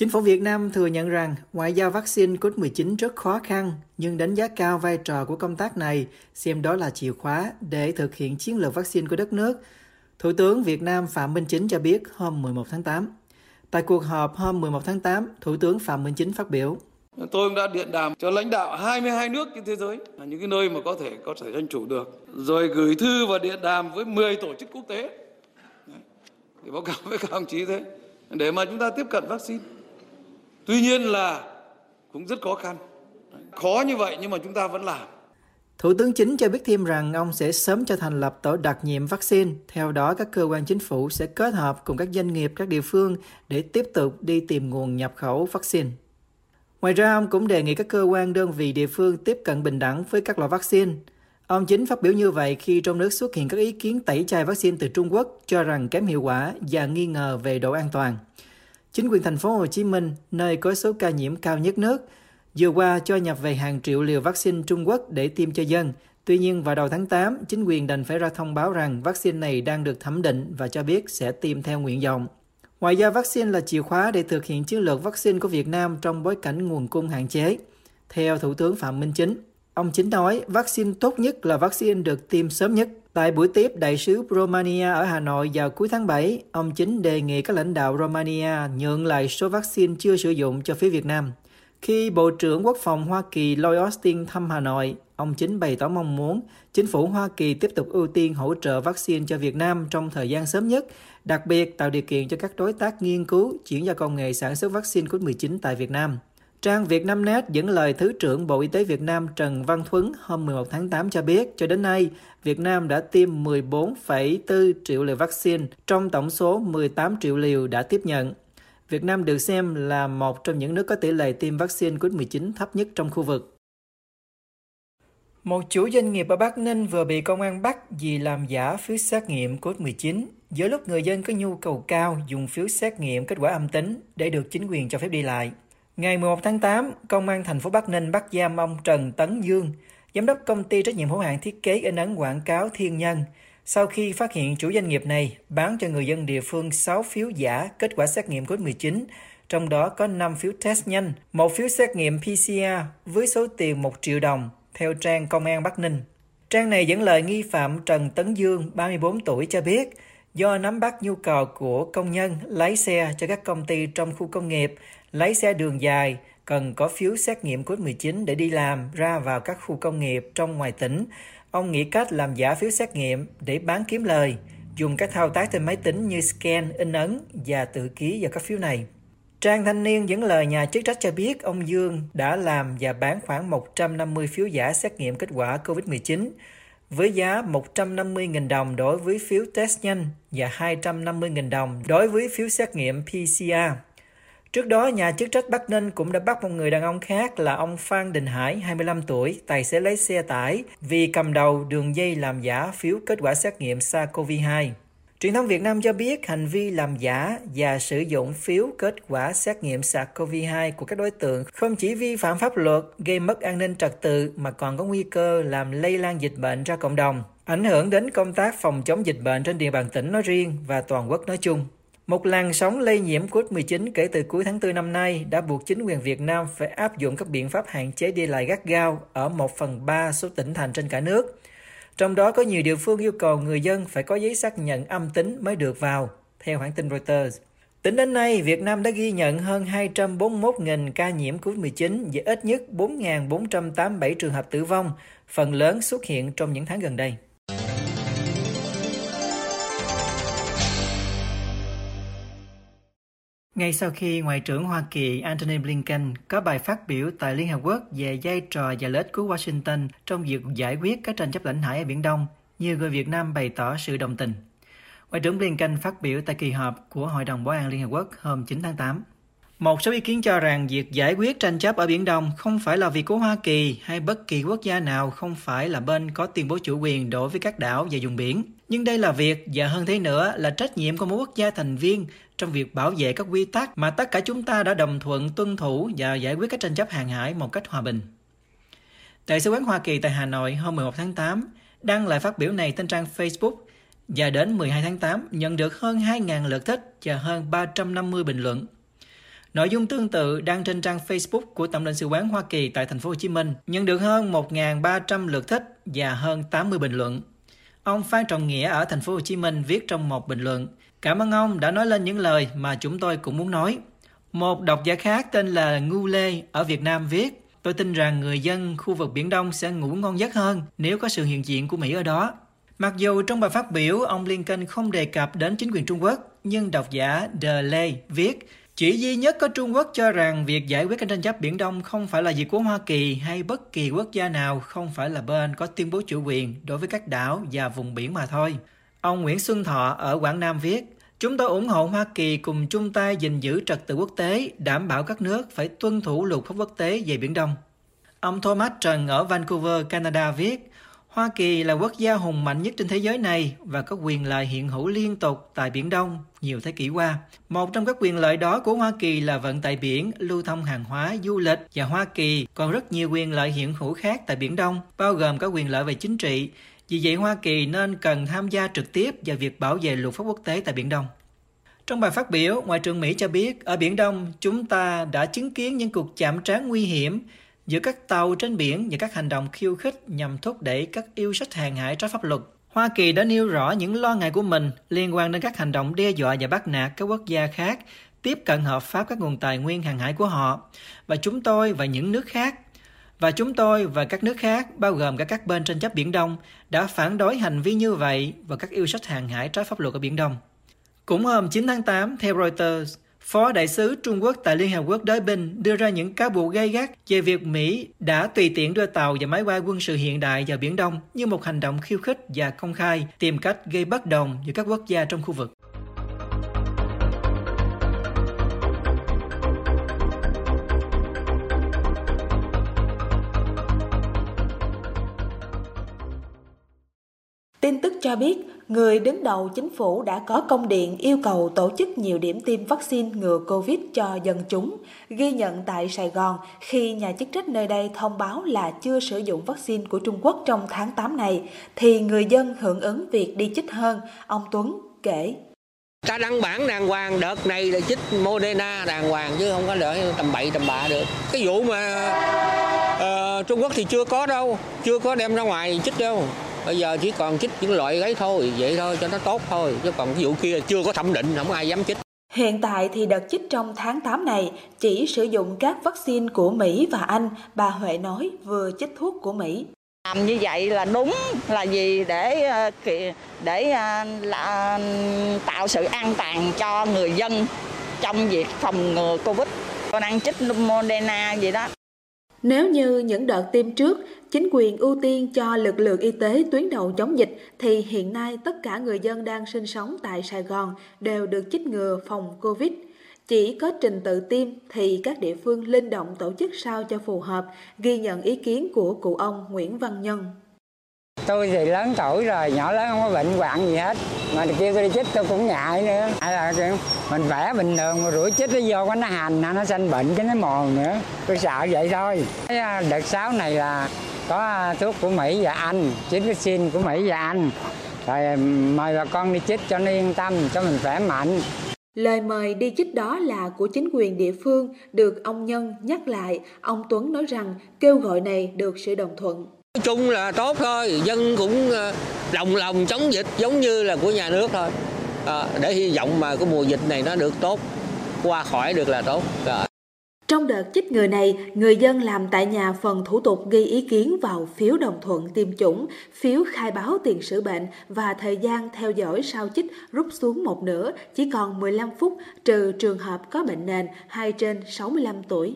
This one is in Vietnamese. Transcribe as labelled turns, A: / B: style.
A: Chính phủ Việt Nam thừa nhận rằng ngoại giao vaccine COVID-19 rất khó khăn, nhưng đánh giá cao vai trò của công tác này, xem đó là chìa khóa để thực hiện chiến lược vaccine của đất nước. Thủ tướng Việt Nam Phạm Minh Chính cho biết hôm 11 tháng 8. Tại cuộc họp hôm 11 tháng 8, Thủ tướng Phạm Minh Chính phát biểu.
B: Tôi cũng đã điện đàm cho lãnh đạo 22 nước trên thế giới, là những cái nơi mà có thể có thể dân chủ được. Rồi gửi thư và điện đàm với 10 tổ chức quốc tế. Thì báo cáo với các đồng chí thế, để mà chúng ta tiếp cận vaccine. Tuy nhiên là cũng rất khó khăn. Khó như vậy nhưng mà chúng ta vẫn làm.
A: Thủ tướng Chính cho biết thêm rằng ông sẽ sớm cho thành lập tổ đặc nhiệm vaccine. Theo đó, các cơ quan chính phủ sẽ kết hợp cùng các doanh nghiệp, các địa phương để tiếp tục đi tìm nguồn nhập khẩu vaccine. Ngoài ra, ông cũng đề nghị các cơ quan đơn vị địa phương tiếp cận bình đẳng với các loại vaccine. Ông Chính phát biểu như vậy khi trong nước xuất hiện các ý kiến tẩy chay vaccine từ Trung Quốc cho rằng kém hiệu quả và nghi ngờ về độ an toàn. Chính quyền thành phố Hồ Chí Minh, nơi có số ca nhiễm cao nhất nước, vừa qua cho nhập về hàng triệu liều vaccine Trung Quốc để tiêm cho dân. Tuy nhiên, vào đầu tháng 8, chính quyền đành phải ra thông báo rằng vaccine này đang được thẩm định và cho biết sẽ tiêm theo nguyện vọng. Ngoài ra, vaccine là chìa khóa để thực hiện chiến lược vaccine của Việt Nam trong bối cảnh nguồn cung hạn chế. Theo Thủ tướng Phạm Minh Chính, ông Chính nói vaccine tốt nhất là vaccine được tiêm sớm nhất. Tại buổi tiếp đại sứ Romania ở Hà Nội vào cuối tháng 7, ông Chính đề nghị các lãnh đạo Romania nhượng lại số vaccine chưa sử dụng cho phía Việt Nam. Khi Bộ trưởng Quốc phòng Hoa Kỳ Lloyd Austin thăm Hà Nội, ông Chính bày tỏ mong muốn chính phủ Hoa Kỳ tiếp tục ưu tiên hỗ trợ vaccine cho Việt Nam trong thời gian sớm nhất, đặc biệt tạo điều kiện cho các đối tác nghiên cứu chuyển giao công nghệ sản xuất vaccine COVID-19 tại Việt Nam. Trang Việt Nam Net dẫn lời Thứ trưởng Bộ Y tế Việt Nam Trần Văn Thuấn hôm 11 tháng 8 cho biết, cho đến nay, Việt Nam đã tiêm 14,4 triệu liều vaccine trong tổng số 18 triệu liều đã tiếp nhận. Việt Nam được xem là một trong những nước có tỷ lệ tiêm vaccine COVID-19 thấp nhất trong khu vực. Một chủ doanh nghiệp ở Bắc Ninh vừa bị công an bắt vì làm giả phiếu xét nghiệm COVID-19 giữa lúc người dân có nhu cầu cao dùng phiếu xét nghiệm kết quả âm tính để được chính quyền cho phép đi lại. Ngày 11 tháng 8, Công an thành phố Bắc Ninh bắt giam ông Trần Tấn Dương, giám đốc công ty trách nhiệm hữu hạn thiết kế in ấn quảng cáo Thiên Nhân, sau khi phát hiện chủ doanh nghiệp này bán cho người dân địa phương 6 phiếu giả kết quả xét nghiệm COVID-19, trong đó có 5 phiếu test nhanh, một phiếu xét nghiệm PCR với số tiền 1 triệu đồng, theo trang Công an Bắc Ninh. Trang này dẫn lời nghi phạm Trần Tấn Dương, 34 tuổi cho biết, do nắm bắt nhu cầu của công nhân lái xe cho các công ty trong khu công nghiệp, lái xe đường dài, cần có phiếu xét nghiệm COVID-19 để đi làm ra vào các khu công nghiệp trong ngoài tỉnh, Ông nghĩ cách làm giả phiếu xét nghiệm để bán kiếm lời, dùng các thao tác trên máy tính như scan, in ấn và tự ký vào các phiếu này. Trang Thanh Niên dẫn lời nhà chức trách cho biết ông Dương đã làm và bán khoảng 150 phiếu giả xét nghiệm kết quả COVID-19 với giá 150.000 đồng đối với phiếu test nhanh và 250.000 đồng đối với phiếu xét nghiệm PCR. Trước đó, nhà chức trách Bắc Ninh cũng đã bắt một người đàn ông khác là ông Phan Đình Hải, 25 tuổi, tài xế lấy xe tải, vì cầm đầu đường dây làm giả phiếu kết quả xét nghiệm SARS-CoV-2. Truyền thông Việt Nam cho biết hành vi làm giả và sử dụng phiếu kết quả xét nghiệm SARS-CoV-2 của các đối tượng không chỉ vi phạm pháp luật, gây mất an ninh trật tự mà còn có nguy cơ làm lây lan dịch bệnh ra cộng đồng, ảnh hưởng đến công tác phòng chống dịch bệnh trên địa bàn tỉnh nói riêng và toàn quốc nói chung. Một làn sóng lây nhiễm COVID-19 kể từ cuối tháng 4 năm nay đã buộc chính quyền Việt Nam phải áp dụng các biện pháp hạn chế đi lại gắt gao ở 1 phần 3 số tỉnh thành trên cả nước. Trong đó có nhiều địa phương yêu cầu người dân phải có giấy xác nhận âm tính mới được vào, theo hãng tin Reuters. Tính đến nay, Việt Nam đã ghi nhận hơn 241.000 ca nhiễm COVID-19 và ít nhất 4.487 trường hợp tử vong, phần lớn xuất hiện trong những tháng gần đây. Ngay sau khi Ngoại trưởng Hoa Kỳ Antony Blinken có bài phát biểu tại Liên Hợp Quốc về vai trò và lợi ích của Washington trong việc giải quyết các tranh chấp lãnh hải ở Biển Đông, nhiều người Việt Nam bày tỏ sự đồng tình. Ngoại trưởng Blinken phát biểu tại kỳ họp của Hội đồng Bảo an Liên Hợp Quốc hôm 9 tháng 8. Một số ý kiến cho rằng việc giải quyết tranh chấp ở Biển Đông không phải là việc của Hoa Kỳ hay bất kỳ quốc gia nào không phải là bên có tuyên bố chủ quyền đối với các đảo và vùng biển. Nhưng đây là việc và hơn thế nữa là trách nhiệm của mỗi quốc gia thành viên trong việc bảo vệ các quy tắc mà tất cả chúng ta đã đồng thuận, tuân thủ và giải quyết các tranh chấp hàng hải một cách hòa bình. Đại sứ quán Hoa Kỳ tại Hà Nội, hôm 11 tháng 8 đăng lại phát biểu này trên trang Facebook và đến 12 tháng 8 nhận được hơn 2.000 lượt thích và hơn 350 bình luận. Nội dung tương tự đăng trên trang Facebook của Tổng lãnh sự quán Hoa Kỳ tại thành phố Hồ Chí Minh nhận được hơn 1.300 lượt thích và hơn 80 bình luận. Ông Phan Trọng Nghĩa ở thành phố Hồ Chí Minh viết trong một bình luận: "Cảm ơn ông đã nói lên những lời mà chúng tôi cũng muốn nói." Một độc giả khác tên là Ngu Lê ở Việt Nam viết: "Tôi tin rằng người dân khu vực Biển Đông sẽ ngủ ngon giấc hơn nếu có sự hiện diện của Mỹ ở đó." Mặc dù trong bài phát biểu, ông Lincoln không đề cập đến chính quyền Trung Quốc, nhưng độc giả The Lay viết chỉ duy nhất có Trung Quốc cho rằng việc giải quyết tranh chấp Biển Đông không phải là việc của Hoa Kỳ hay bất kỳ quốc gia nào không phải là bên có tuyên bố chủ quyền đối với các đảo và vùng biển mà thôi. Ông Nguyễn Xuân Thọ ở Quảng Nam viết, Chúng tôi ủng hộ Hoa Kỳ cùng chung tay gìn giữ trật tự quốc tế, đảm bảo các nước phải tuân thủ luật pháp quốc tế về Biển Đông. Ông Thomas Trần ở Vancouver, Canada viết, Hoa Kỳ là quốc gia hùng mạnh nhất trên thế giới này và có quyền lợi hiện hữu liên tục tại Biển Đông nhiều thế kỷ qua. Một trong các quyền lợi đó của Hoa Kỳ là vận tải biển, lưu thông hàng hóa, du lịch và Hoa Kỳ còn rất nhiều quyền lợi hiện hữu khác tại Biển Đông, bao gồm các quyền lợi về chính trị. Vì vậy Hoa Kỳ nên cần tham gia trực tiếp vào việc bảo vệ luật pháp quốc tế tại Biển Đông. Trong bài phát biểu, Ngoại trưởng Mỹ cho biết, ở Biển Đông, chúng ta đã chứng kiến những cuộc chạm trán nguy hiểm giữa các tàu trên biển và các hành động khiêu khích nhằm thúc đẩy các yêu sách hàng hải trái pháp luật. Hoa Kỳ đã nêu rõ những lo ngại của mình liên quan đến các hành động đe dọa và bắt nạt các quốc gia khác tiếp cận hợp pháp các nguồn tài nguyên hàng hải của họ và chúng tôi và những nước khác và chúng tôi và các nước khác bao gồm cả các bên tranh chấp Biển Đông đã phản đối hành vi như vậy và các yêu sách hàng hải trái pháp luật ở Biển Đông. Cũng hôm 9 tháng 8, theo Reuters, Phó Đại sứ Trung Quốc tại Liên Hợp Quốc Đới Bình đưa ra những cáo buộc gay gắt về việc Mỹ đã tùy tiện đưa tàu và máy bay quân sự hiện đại vào Biển Đông như một hành động khiêu khích và công khai tìm cách gây bất đồng giữa các quốc gia trong khu vực.
C: Tin tức cho biết, người đứng đầu chính phủ đã có công điện yêu cầu tổ chức nhiều điểm tiêm vaccine ngừa Covid cho dân chúng, ghi nhận tại Sài Gòn khi nhà chức trách nơi đây thông báo là chưa sử dụng vaccine của Trung Quốc trong tháng 8 này, thì người dân hưởng ứng việc đi chích hơn, ông Tuấn kể.
D: Ta đăng bản đàng hoàng, đợt này là chích Moderna đàng hoàng chứ không có đợi tầm bậy tầm bạ được. Cái vụ mà uh, Trung Quốc thì chưa có đâu, chưa có đem ra ngoài chích đâu bây giờ chỉ còn chích những loại ấy thôi vậy thôi cho nó tốt thôi chứ còn cái vụ kia chưa có thẩm định không ai dám chích
C: Hiện tại thì đợt chích trong tháng 8 này chỉ sử dụng các vaccine của Mỹ và Anh, bà Huệ nói vừa chích thuốc của Mỹ.
E: Làm như vậy là đúng là gì để ờ, để ờ, là tạo sự an toàn cho người dân trong việc phòng ngừa Covid. Con đang chích Moderna gì đó.
C: Nếu như những đợt tiêm trước, chính quyền ưu tiên cho lực lượng y tế tuyến đầu chống dịch, thì hiện nay tất cả người dân đang sinh sống tại Sài Gòn đều được chích ngừa phòng Covid. Chỉ có trình tự tiêm thì các địa phương linh động tổ chức sao cho phù hợp, ghi nhận ý kiến của cụ ông Nguyễn Văn Nhân.
F: Tôi thì lớn tuổi rồi, nhỏ lớn không có bệnh hoạn gì hết. Mà kêu tôi đi chích tôi cũng ngại nữa. Hay là mình vẽ bình thường mà rủi chích nó vô nó hành, nó sanh bệnh cái nó mòn nữa. Tôi sợ vậy thôi. Cái à, đợt 6 này là có à, thuốc của Mỹ và Anh, chích vaccine của Mỹ và Anh. Rồi à, mời bà con đi chích cho nó yên tâm, cho mình khỏe mạnh.
C: Lời mời đi chích đó là của chính quyền địa phương, được ông Nhân nhắc lại. Ông Tuấn nói rằng kêu gọi này được sự đồng thuận.
D: Nói chung là tốt thôi, dân cũng ờ, đồng lòng chống dịch giống như là của nhà nước thôi. À, để hy vọng mà cái mùa dịch này nó được tốt, qua khỏi được là tốt. À.
C: Trong đợt chích ngừa này, người dân làm tại nhà phần thủ tục ghi ý kiến vào phiếu đồng thuận tiêm chủng, phiếu khai báo tiền sử bệnh và thời gian theo dõi sau chích rút xuống một nửa, chỉ còn 15 phút trừ trường hợp có bệnh nền 2 trên 65 tuổi.